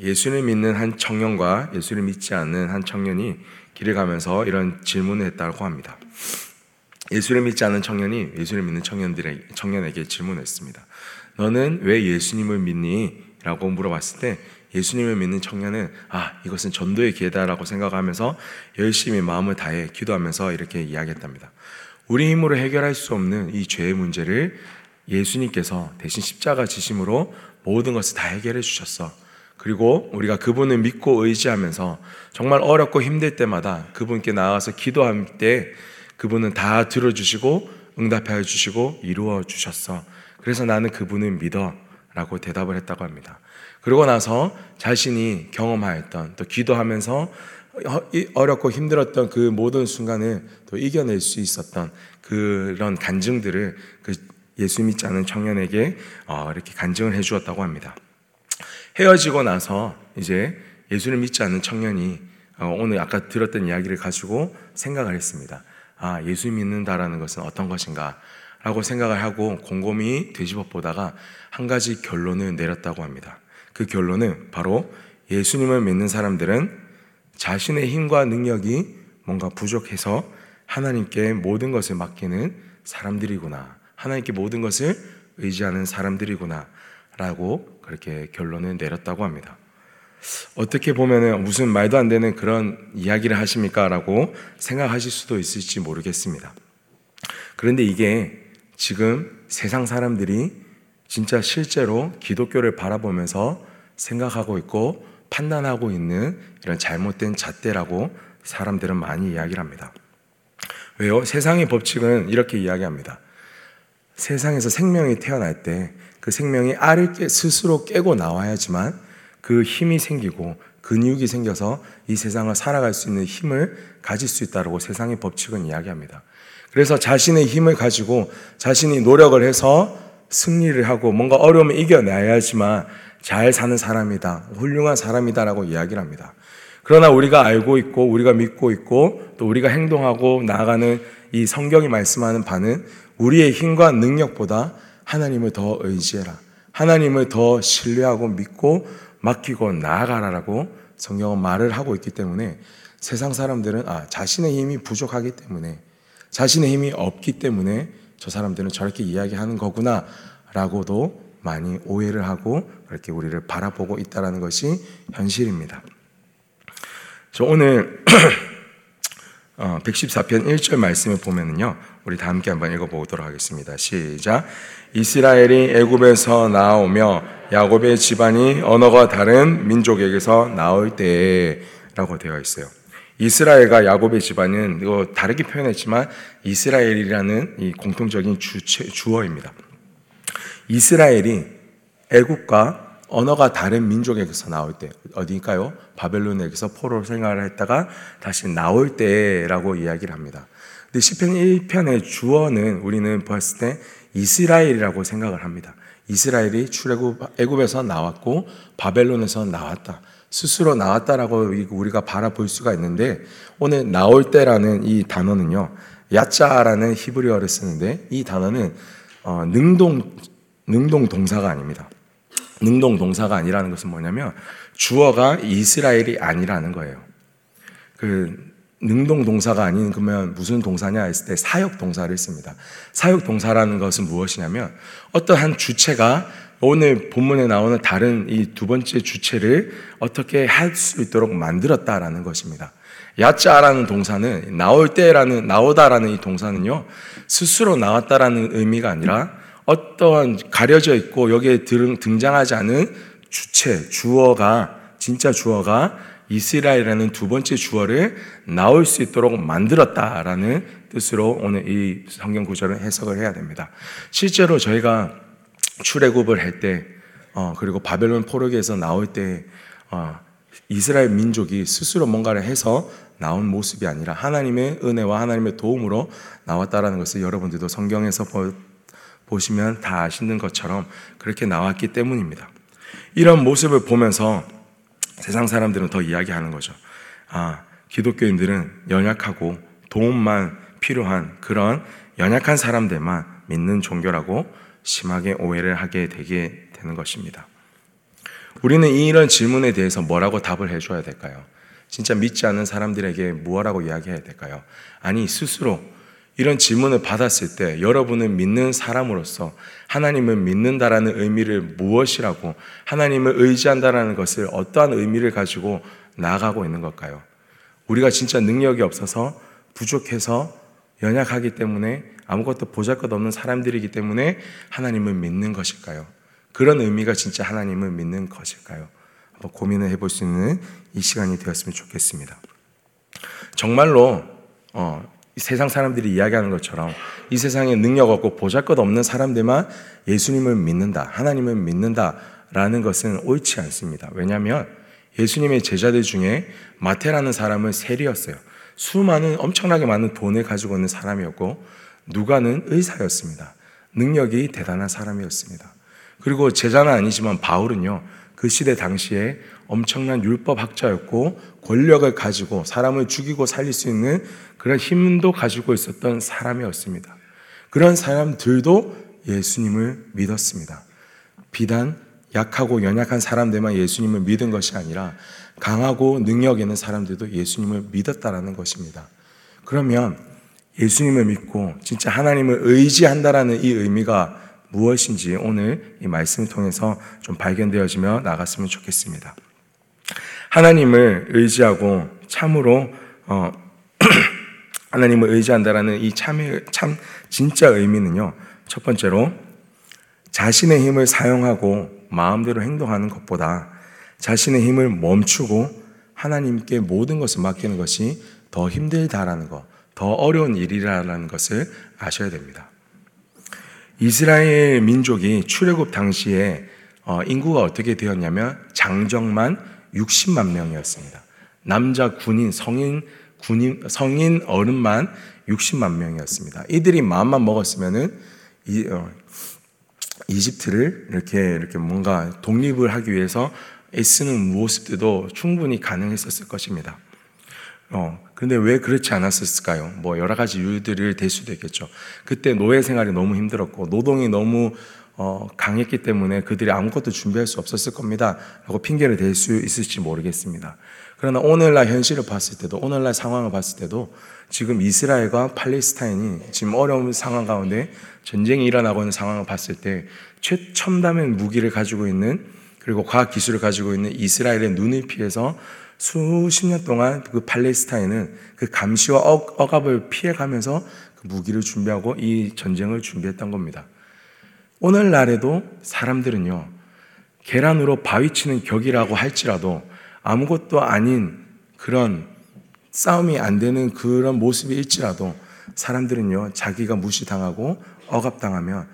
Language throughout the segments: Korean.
예수를 믿는 한 청년과 예수를 믿지 않는 한 청년이 길을 가면서 이런 질문을 했다고 합니다. 예수를 믿지 않는 청년이 예수를 믿는 청년들의 청년에게 질문했습니다. 너는 왜 예수님을 믿니? 라고 물어봤을 때 예수님을 믿는 청년은 아, 이것은 전도의 기회다라고 생각하면서 열심히 마음을 다해 기도하면서 이렇게 이야기했답니다. 우리 힘으로 해결할 수 없는 이 죄의 문제를 예수님께서 대신 십자가 지심으로 모든 것을 다 해결해 주셨어. 그리고 우리가 그분을 믿고 의지하면서 정말 어렵고 힘들 때마다 그분께 나아가서 기도할 때 그분은 다 들어주시고 응답하여 주시고 이루어 주셨어. 그래서 나는 그분을 믿어. 라고 대답을 했다고 합니다. 그러고 나서 자신이 경험하였던 또 기도하면서 어렵고 힘들었던 그 모든 순간을 또 이겨낼 수 있었던 그런 간증들을 그 예수 믿지 않은 청년에게 어, 이렇게 간증을 해 주었다고 합니다. 헤어지고 나서 이제 예수를 믿지 않는 청년이 어, 오늘 아까 들었던 이야기를 가지고 생각을 했습니다. 아, 예수 믿는다라는 것은 어떤 것인가? 라고 생각을 하고 곰곰이 뒤집어 보다가 한 가지 결론을 내렸다고 합니다. 그 결론은 바로 예수님을 믿는 사람들은 자신의 힘과 능력이 뭔가 부족해서 하나님께 모든 것을 맡기는 사람들이구나. 하나님께 모든 것을 의지하는 사람들이구나. 라고 그렇게 결론을 내렸다고 합니다. 어떻게 보면 무슨 말도 안 되는 그런 이야기를 하십니까? 라고 생각하실 수도 있을지 모르겠습니다. 그런데 이게 지금 세상 사람들이 진짜 실제로 기독교를 바라보면서 생각하고 있고 판단하고 있는 이런 잘못된 잣대라고 사람들은 많이 이야기를 합니다. 왜요? 세상의 법칙은 이렇게 이야기합니다. 세상에서 생명이 태어날 때 그 생명이 알을 깨, 스스로 깨고 나와야지만 그 힘이 생기고 근육이 생겨서 이 세상을 살아갈 수 있는 힘을 가질 수 있다고 세상의 법칙은 이야기합니다. 그래서 자신의 힘을 가지고 자신이 노력을 해서 승리를 하고 뭔가 어려움을 이겨내야지만 잘 사는 사람이다, 훌륭한 사람이다라고 이야기를 합니다. 그러나 우리가 알고 있고 우리가 믿고 있고 또 우리가 행동하고 나아가는 이 성경이 말씀하는 바는 우리의 힘과 능력보다 하나님을 더 의지해라. 하나님을 더 신뢰하고 믿고 맡기고 나아가라라고 성경은 말을 하고 있기 때문에 세상 사람들은 아, 자신의 힘이 부족하기 때문에 자신의 힘이 없기 때문에 저 사람들은 저렇게 이야기하는 거구나 라고도 많이 오해를 하고 그렇게 우리를 바라보고 있다는 것이 현실입니다. 저 오늘 114편 어, 1절 말씀을 보면은요. 우리 다 함께 한번 읽어 보도록 하겠습니다. 시작. 이스라엘이 애굽에서 나오며 야곱의 집안이 언어가 다른 민족에게서 나올 때라고 되어 있어요. 이스라엘과 야곱의 집안은 이거 다르게 표현했지만 이스라엘이라는 이 공통적인 주체, 주어입니다. 이스라엘이 애국과 언어가 다른 민족에게서 나올 때 어디일까요? 바벨론에게서 포로 생활을 했다가 다시 나올 때라고 이야기를 합니다. 근데 시편 1편의 주어는 우리는 봤을 때 이스라엘이라고 생각을 합니다. 이스라엘이 출애굽 애굽에서 나왔고 바벨론에서 나왔다. 스스로 나왔다라고 우리가 바라볼 수가 있는데 오늘 나올 때라는 이 단어는요 야자라는 히브리어를 쓰는데 이 단어는 어, 능동 능동 동사가 아닙니다. 능동 동사가 아니라는 것은 뭐냐면 주어가 이스라엘이 아니라는 거예요. 그 능동 동사가 아닌 그러면 무슨 동사냐 했을 때 사역 동사를 씁니다. 사역 동사라는 것은 무엇이냐면 어떠한 주체가 오늘 본문에 나오는 다른 이 두 번째 주체를 어떻게 할 수 있도록 만들었다라는 것입니다. 야자라는 동사는 나올 때라는 나오다라는 이 동사는요 스스로 나왔다라는 의미가 아니라 어떠한 가려져 있고 여기에 등장하지 않은 주체 주어가 진짜 주어가 이스라엘이라는 두 번째 주어를 나올 수 있도록 만들었다라는 뜻으로 오늘 이 성경 구절을 해석을 해야 됩니다. 실제로 저희가 출애굽을 할 때, 어, 그리고 바벨론 포로기에서 나올 때, 어, 이스라엘 민족이 스스로 뭔가를 해서 나온 모습이 아니라 하나님의 은혜와 하나님의 도움으로 나왔다라는 것을 여러분들도 성경에서 보, 보시면 다 아시는 것처럼 그렇게 나왔기 때문입니다. 이런 모습을 보면서 세상 사람들은 더 이야기하는 거죠. 아, 기독교인들은 연약하고 도움만 필요한 그런 연약한 사람들만 믿는 종교라고 심하게 오해를 하게 되게 되는 것입니다. 우리는 이런 질문에 대해서 뭐라고 답을 해줘야 될까요? 진짜 믿지 않는 사람들에게 무엇라고 이야기해야 될까요? 아니, 스스로 이런 질문을 받았을 때 여러분은 믿는 사람으로서 하나님을 믿는다라는 의미를 무엇이라고 하나님을 의지한다라는 것을 어떠한 의미를 가지고 나아가고 있는 걸까요? 우리가 진짜 능력이 없어서 부족해서 연약하기 때문에 아무것도 보잘것 없는 사람들이기 때문에 하나님을 믿는 것일까요? 그런 의미가 진짜 하나님을 믿는 것일까요? 한번 고민을 해볼 수 있는 이 시간이 되었으면 좋겠습니다. 정말로 어, 세상 사람들이 이야기하는 것처럼 이 세상에 능력 없고 보잘것 없는 사람들만 예수님을 믿는다, 하나님을 믿는다라는 것은 옳지 않습니다. 왜냐하면 예수님의 제자들 중에 마태라는 사람은 세리였어요. 수많은 엄청나게 많은 돈을 가지고 있는 사람이었고 누가는 의사였습니다. 능력이 대단한 사람이었습니다. 그리고 제자는 아니지만 바울은요. 그 시대 당시에 엄청난 율법학자였고 권력을 가지고 사람을 죽이고 살릴 수 있는 그런 힘도 가지고 있었던 사람이었습니다. 그런 사람들도 예수님을 믿었습니다. 비단 약하고 연약한 사람들만 예수님을 믿은 것이 아니라 강하고 능력 있는 사람들도 예수님을 믿었다라는 것입니다. 그러면 예수님을 믿고 진짜 하나님을 의지한다라는 이 의미가 무엇인지 오늘 이 말씀을 통해서 좀 발견되어지며 나갔으면 좋겠습니다. 하나님을 의지하고 참으로 어, 하나님을 의지한다라는 이 참의 참 진짜 의미는요. 첫 번째로 자신의 힘을 사용하고 마음대로 행동하는 것보다 자신의 힘을 멈추고 하나님께 모든 것을 맡기는 것이 더 힘들다라는 것, 더 어려운 일이라는 것을 아셔야 됩니다. 이스라엘 민족이 출애굽 당시에 어, 인구가 어떻게 되었냐면 장정만 60만 명이었습니다. 남자 군인, 성인 군인, 성인 어른만 60만 명이었습니다. 이들이 마음만 먹었으면은 이, 어, 이집트를 이렇게 이렇게 뭔가 독립을 하기 위해서 애쓰는 모습들도 충분히 가능했었을 것입니다. 어, 근데 왜 그렇지 않았을까요? 뭐 여러 가지 이유들을 댈 수도 있겠죠. 그때 노예 생활이 너무 힘들었고 노동이 너무 어, 강했기 때문에 그들이 아무것도 준비할 수 없었을 겁니다. 라고 핑계를 댈 수 있을지 모르겠습니다. 그러나 오늘날 현실을 봤을 때도, 오늘날 상황을 봤을 때도 지금 이스라엘과 팔레스타인이 지금 어려운 상황 가운데 전쟁이 일어나고 있는 상황을 봤을 때 최첨단의 무기를 가지고 있는 그리고 과학 기술을 가지고 있는 이스라엘의 눈을 피해서 수십 년 동안 그 팔레스타인은 그 감시와 억 압을 피해가면서 그 무기를 준비하고 이 전쟁을 준비했던 겁니다. 오늘날에도 사람들은요, 계란으로 바위 치는 격이라고 할지라도 아무것도 아닌 그런 싸움이 안 되는 그런 모습이 일지라도 사람들은요, 자기가 무시당하고 억압당하면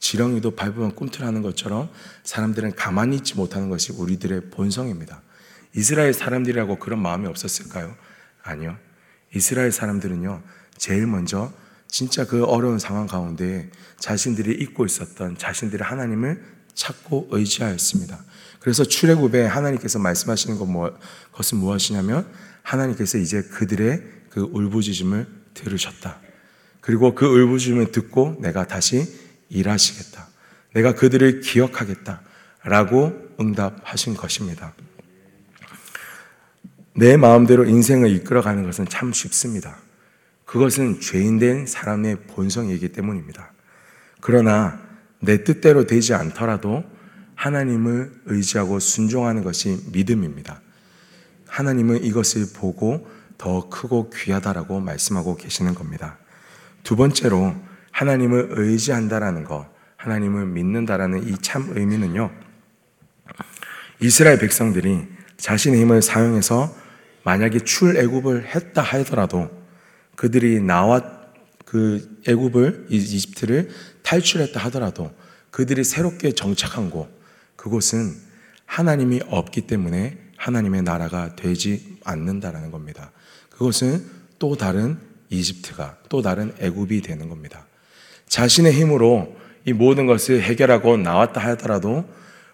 지렁이도 밟으면 꿈틀하는 것처럼 사람들은 가만히 있지 못하는 것이 우리들의 본성입니다. 이스라엘 사람들이라고 그런 마음이 없었을까요? 아니요. 이스라엘 사람들은요, 제일 먼저 진짜 그 어려운 상황 가운데 자신들이 잊고 있었던 자신들의 하나님을 찾고 의지하였습니다. 그래서 출애굽에 하나님께서 말씀하시는 것 뭐, 것은 무엇이냐면 하나님께서 이제 그들의 그 울부짖음을 들으셨다. 그리고 그 울부짖음을 듣고 내가 다시 일하시겠다. 내가 그들을 기억하겠다. 라고 응답하신 것입니다. 내 마음대로 인생을 이끌어가는 것은 참 쉽습니다. 그것은 죄인된 사람의 본성이기 때문입니다. 그러나 내 뜻대로 되지 않더라도 하나님을 의지하고 순종하는 것이 믿음입니다. 하나님은 이것을 보고 더 크고 귀하다라고 말씀하고 계시는 겁니다. 두 번째로 하나님을 의지한다라는 것, 하나님을 믿는다라는 이 참 의미는요. 이스라엘 백성들이 자신의 힘을 사용해서 만약에 출애굽을 했다 하더라도 그들이 나와 그 애굽을 이집트를 탈출했다 하더라도 그들이 새롭게 정착한 곳 그곳은 하나님이 없기 때문에 하나님의 나라가 되지 않는다라는 겁니다. 그것은 또 다른 이집트가 또 다른 애굽이 되는 겁니다. 자신의 힘으로 이 모든 것을 해결하고 나왔다 하더라도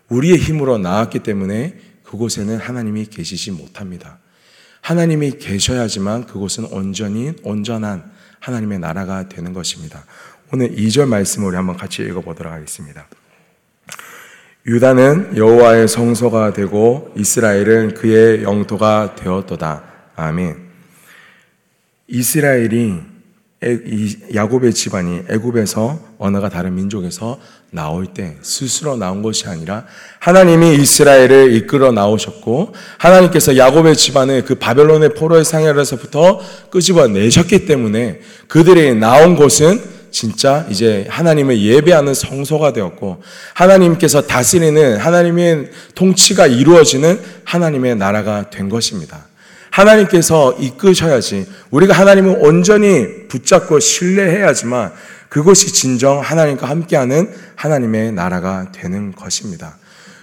우리의 힘으로 나왔기 때문에 그곳에는 하나님이 계시지 못합니다. 하나님이 계셔야지만 그곳은 온전히 온전한 하나님의 나라가 되는 것입니다. 오늘 2절 말씀을 우리 한번 같이 읽어 보도록 하겠습니다. 유다는 여호와의 성소가 되고 이스라엘은 그의 영토가 되었도다. 아멘. 이스라엘이 야곱의 집안이 애굽에서 언어가 다른 민족에서 나올 때 스스로 나온 것이 아니라 하나님이 이스라엘을 이끌어 나오셨고 하나님께서 야곱의 집안을 그 바벨론의 포로의 상해로서부터 끄집어 내셨기 때문에 그들이 나온 곳은 진짜 이제 하나님을 예배하는 성소가 되었고 하나님께서 다스리는 하나님의 통치가 이루어지는 하나님의 나라가 된 것입니다. 하나님께서 이끄셔야지 우리가 하나님을 온전히 붙잡고 신뢰해야지만 그것이 진정 하나님과 함께하는 하나님의 나라가 되는 것입니다.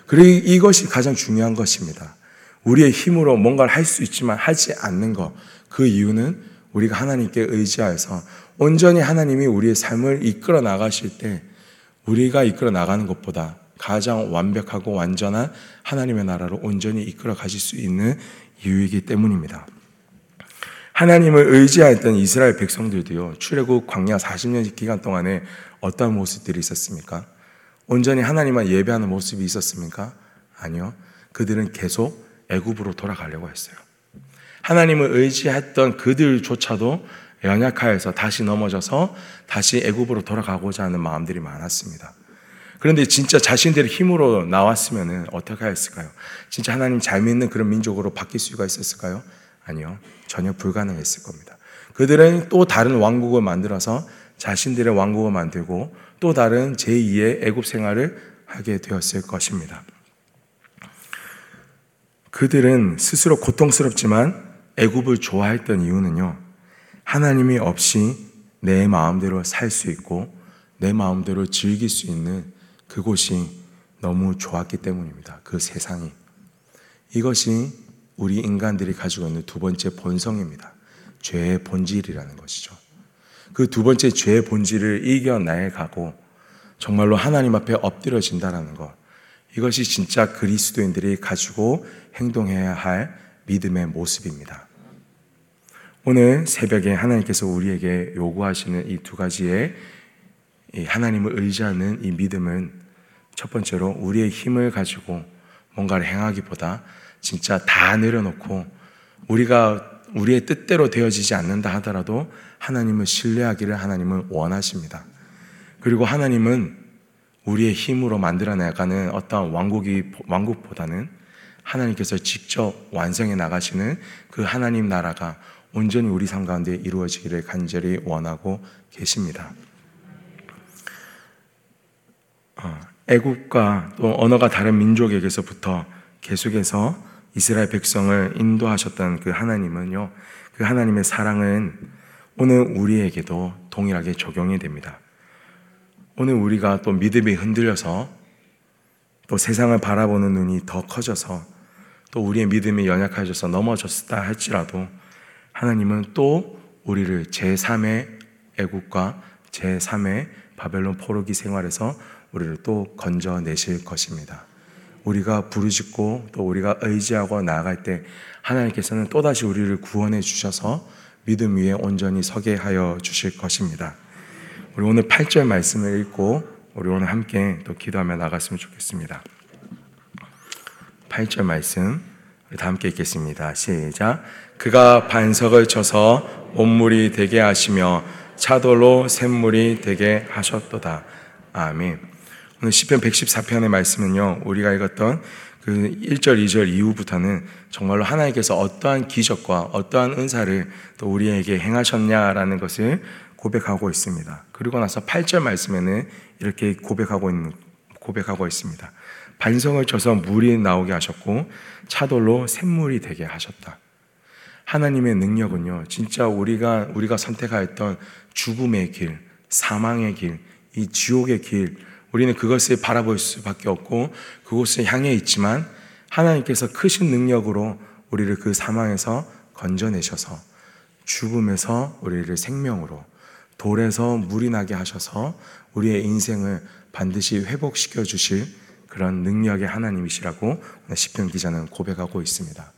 그리고 이것이 가장 중요한 것입니다. 우리의 힘으로 뭔가를 할 수 있지만 하지 않는 것. 그 이유는 우리가 하나님께 의지하여서 온전히 하나님이 우리의 삶을 이끌어 나가실 때 우리가 이끌어 나가는 것보다 가장 완벽하고 완전한 하나님의 나라로 온전히 이끌어 가실 수 있는 이유이기 때문입니다. 하나님을 의지했던 이스라엘 백성들도요, 출애굽 광야 40년 기간 동안에 어떤 모습들이 있었습니까? 온전히 하나님만 예배하는 모습이 있었습니까? 아니요. 그들은 계속 애굽으로 돌아가려고 했어요. 하나님을 의지했던 그들조차도 연약하여서 다시 넘어져서 다시 애굽으로 돌아가고자 하는 마음들이 많았습니다. 그런데 진짜 자신들의 힘으로 나왔으면 어떻게 했을까요? 진짜 하나님 잘 믿는 그런 민족으로 바뀔 수가 있었을까요? 아니요. 전혀 불가능했을 겁니다. 그들은 또 다른 왕국을 만들어서 자신들의 왕국을 만들고 또 다른 제2의 애굽 생활을 하게 되었을 것입니다. 그들은 스스로 고통스럽지만 애굽을 좋아했던 이유는요. 하나님이 없이 내 마음대로 살 수 있고 내 마음대로 즐길 수 있는 그곳이 너무 좋았기 때문입니다. 그 세상이. 이것이 우리 인간들이 가지고 있는 두 번째 본성입니다. 죄의 본질이라는 것이죠. 그 두 번째 죄의 본질을 이겨내 가고 정말로 하나님 앞에 엎드려진다는 것. 이것이 진짜 그리스도인들이 가지고 행동해야 할 믿음의 모습입니다. 오늘 새벽에 하나님께서 우리에게 요구하시는 이 두 가지의 하나님을 의지하는 이 믿음은 첫 번째로 우리의 힘을 가지고 뭔가를 행하기보다 진짜 다 내려놓고 우리가 우리의 뜻대로 되어지지 않는다 하더라도 하나님을 신뢰하기를 하나님은 원하십니다. 그리고 하나님은 우리의 힘으로 만들어 나가는 어떤 왕국이 왕국보다는 하나님께서 직접 완성해 나가시는 그 하나님 나라가 온전히 우리 삶 가운데 이루어지기를 간절히 원하고 계십니다. 어, 애국과 또 언어가 다른 민족에게서부터 계속해서 이스라엘 백성을 인도하셨던 그 하나님은요, 그 하나님의 사랑은 오늘 우리에게도 동일하게 적용이 됩니다. 오늘 우리가 또 믿음이 흔들려서 또 세상을 바라보는 눈이 더 커져서 또 우리의 믿음이 연약해져서 넘어졌다 할지라도 하나님은 또 우리를 제3의 애국과 제3의 바벨론 포로기 생활에서 우리를 또 건져내실 것입니다. 우리가 부르짖고 또 우리가 의지하고 나아갈 때 하나님께서는 또다시 우리를 구원해 주셔서 믿음 위에 온전히 서게 하여 주실 것입니다. 우리 오늘 8절 말씀을 읽고 우리 오늘 함께 또 기도하며 나갔으면 좋겠습니다. 8절 말씀 다 함께 읽겠습니다. 시작. 그가 반석을 쳐서 온물이 되게 하시며 차돌로 샘물이 되게 하셨도다. 아멘. 오늘 시편 114편의 말씀은요. 우리가 읽었던 그 1절, 2절 이후부터는 정말로 하나님께서 어떠한 기적과 어떠한 은사를 또 우리에게 행하셨냐라는 것을 고백하고 있습니다. 그리고 나서 8절 말씀에는 이렇게 고백하고 있는 고백하고 있습니다. 반성을 쳐서 물이 나오게 하셨고 차돌로 샘물이 되게 하셨다. 하나님의 능력은요. 진짜 우리가 우리가 선택하였던 죽음의 길, 사망의 길, 이 지옥의 길 우리는 그것을 바라볼 수밖에 없고 그곳을 향해 있지만 하나님께서 크신 능력으로 우리를 그 사망에서 건져내셔서 죽음에서 우리를 생명으로 돌에서 물이 나게 하셔서 우리의 인생을 반드시 회복시켜 주실 그런 능력의 하나님이시라고 시편 기자는 고백하고 있습니다.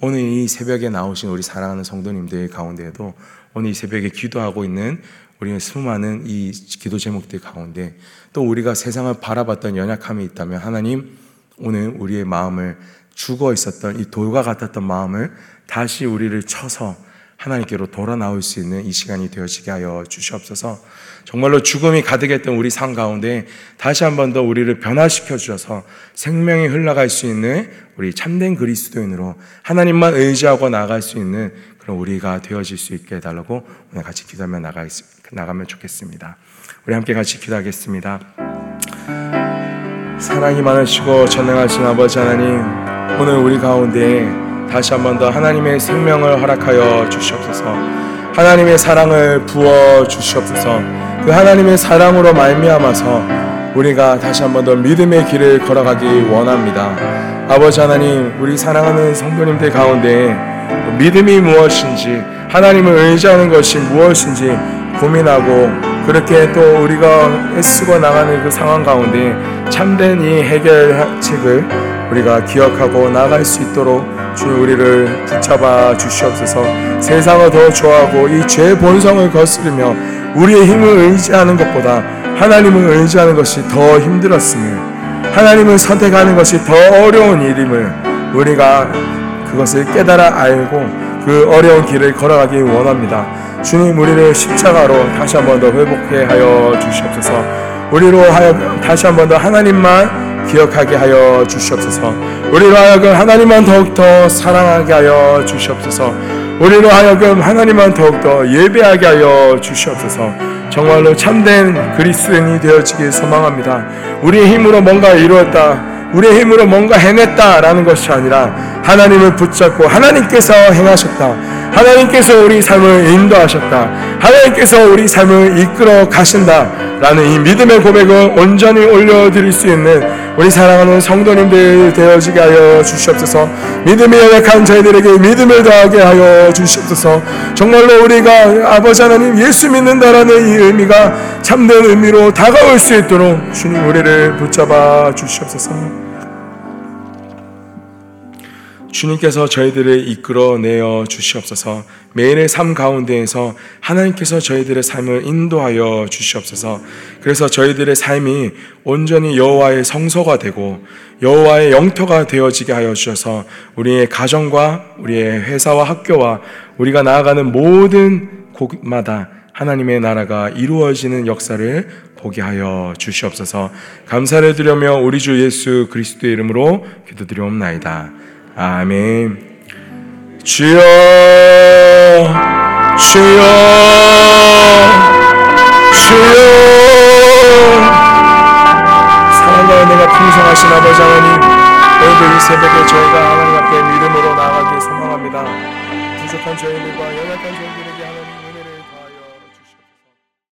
오늘 이 새벽에 나오신 우리 사랑하는 성도님들 가운데에도 오늘 이 새벽에 기도하고 있는 우리의 수많은 이 기도 제목들 가운데 또 우리가 세상을 바라봤던 연약함이 있다면 하나님 오늘 우리의 마음을 죽어 있었던 이 돌과 같았던 마음을 다시 우리를 쳐서 하나님께로 돌아 나올 수 있는 이 시간이 되어지게 하여 주시옵소서. 정말로 죽음이 가득했던 우리 삶 가운데 다시 한 번 더 우리를 변화시켜 주셔서 생명이 흘러갈 수 있는 우리 참된 그리스도인으로 하나님만 의지하고 나갈 수 있는 그런 우리가 되어질 수 있게 해달라고 오늘 같이 기도하며 나가, 나가면 좋겠습니다. 우리 함께 같이 기도하겠습니다. 사랑이 많으시고 전능하신 아버지 하나님, 오늘 우리 가운데 다시 한 번 더 하나님의 생명을 허락하여 주시옵소서. 하나님의 사랑을 부어 주시옵소서. 그 하나님의 사랑으로 말미암아서 우리가 다시 한 번 더 믿음의 길을 걸어가기 원합니다. 아버지 하나님, 우리 사랑하는 성도님들 가운데 믿음이 무엇인지, 하나님을 의지하는 것이 무엇인지 고민하고 그렇게 또 우리가 애쓰고 나가는 그 상황 가운데 참된 이 해결책을 우리가 기억하고 나갈 수 있도록 주님 우리를 붙잡아 주시옵소서. 세상을 더 좋아하고 이 죄의 본성을 거스르며 우리의 힘을 의지하는 것보다 하나님을 의지하는 것이 더 힘들었음을 하나님을 선택하는 것이 더 어려운 일임을 우리가 그것을 깨달아 알고 그 어려운 길을 걸어가기 원합니다. 주님 우리를 십자가로 다시 한 번 더 회복해 하여 주시옵소서. 우리로 하여 다시 한 번 더 하나님만 기억하게 하여 주시옵소서. 우리로 하여금 하나님만 더욱더 사랑하게 하여 주시옵소서. 우리로 하여금 하나님만 더욱더 예배하게 하여 주시옵소서. 정말로 참된 그리스도인이 되어지길 소망합니다. 우리의 힘으로 뭔가 이루었다. 우리의 힘으로 뭔가 해냈다라는 것이 아니라 하나님을 붙잡고 하나님께서 행하셨다. 하나님께서 우리 삶을 인도하셨다. 하나님께서 우리 삶을 이끌어 가신다 라는 이 믿음의 고백을 온전히 올려드릴 수 있는 우리 사랑하는 성도님들 되어지게 하여 주시옵소서. 믿음이 연약한 저희들에게 믿음을 더하게 하여 주시옵소서. 정말로 우리가 아버지 하나님 예수 믿는다라는 이 의미가 참된 의미로 다가올 수 있도록 주님 우리를 붙잡아 주시옵소서. 주님께서 저희들을 이끌어내어 주시옵소서. 매일의 삶 가운데에서 하나님께서 저희들의 삶을 인도하여 주시옵소서. 그래서 저희들의 삶이 온전히 여호와의 성소가 되고 여호와의 영토가 되어지게 하여 주셔서 우리의 가정과 우리의 회사와 학교와 우리가 나아가는 모든 곳마다 하나님의 나라가 이루어지는 역사를 보게 하여 주시옵소서. 감사를 드려며 우리 주 예수 그리스도의 이름으로 기도드리옵나이다. 아멘. 주여, 주여, 주여. 사랑과 은혜가 풍성하신 아버지 하나님, 오늘도 이 새벽에 저희가 하나님 앞에 믿음으로 나아가길 소망합니다. 부족한 저희들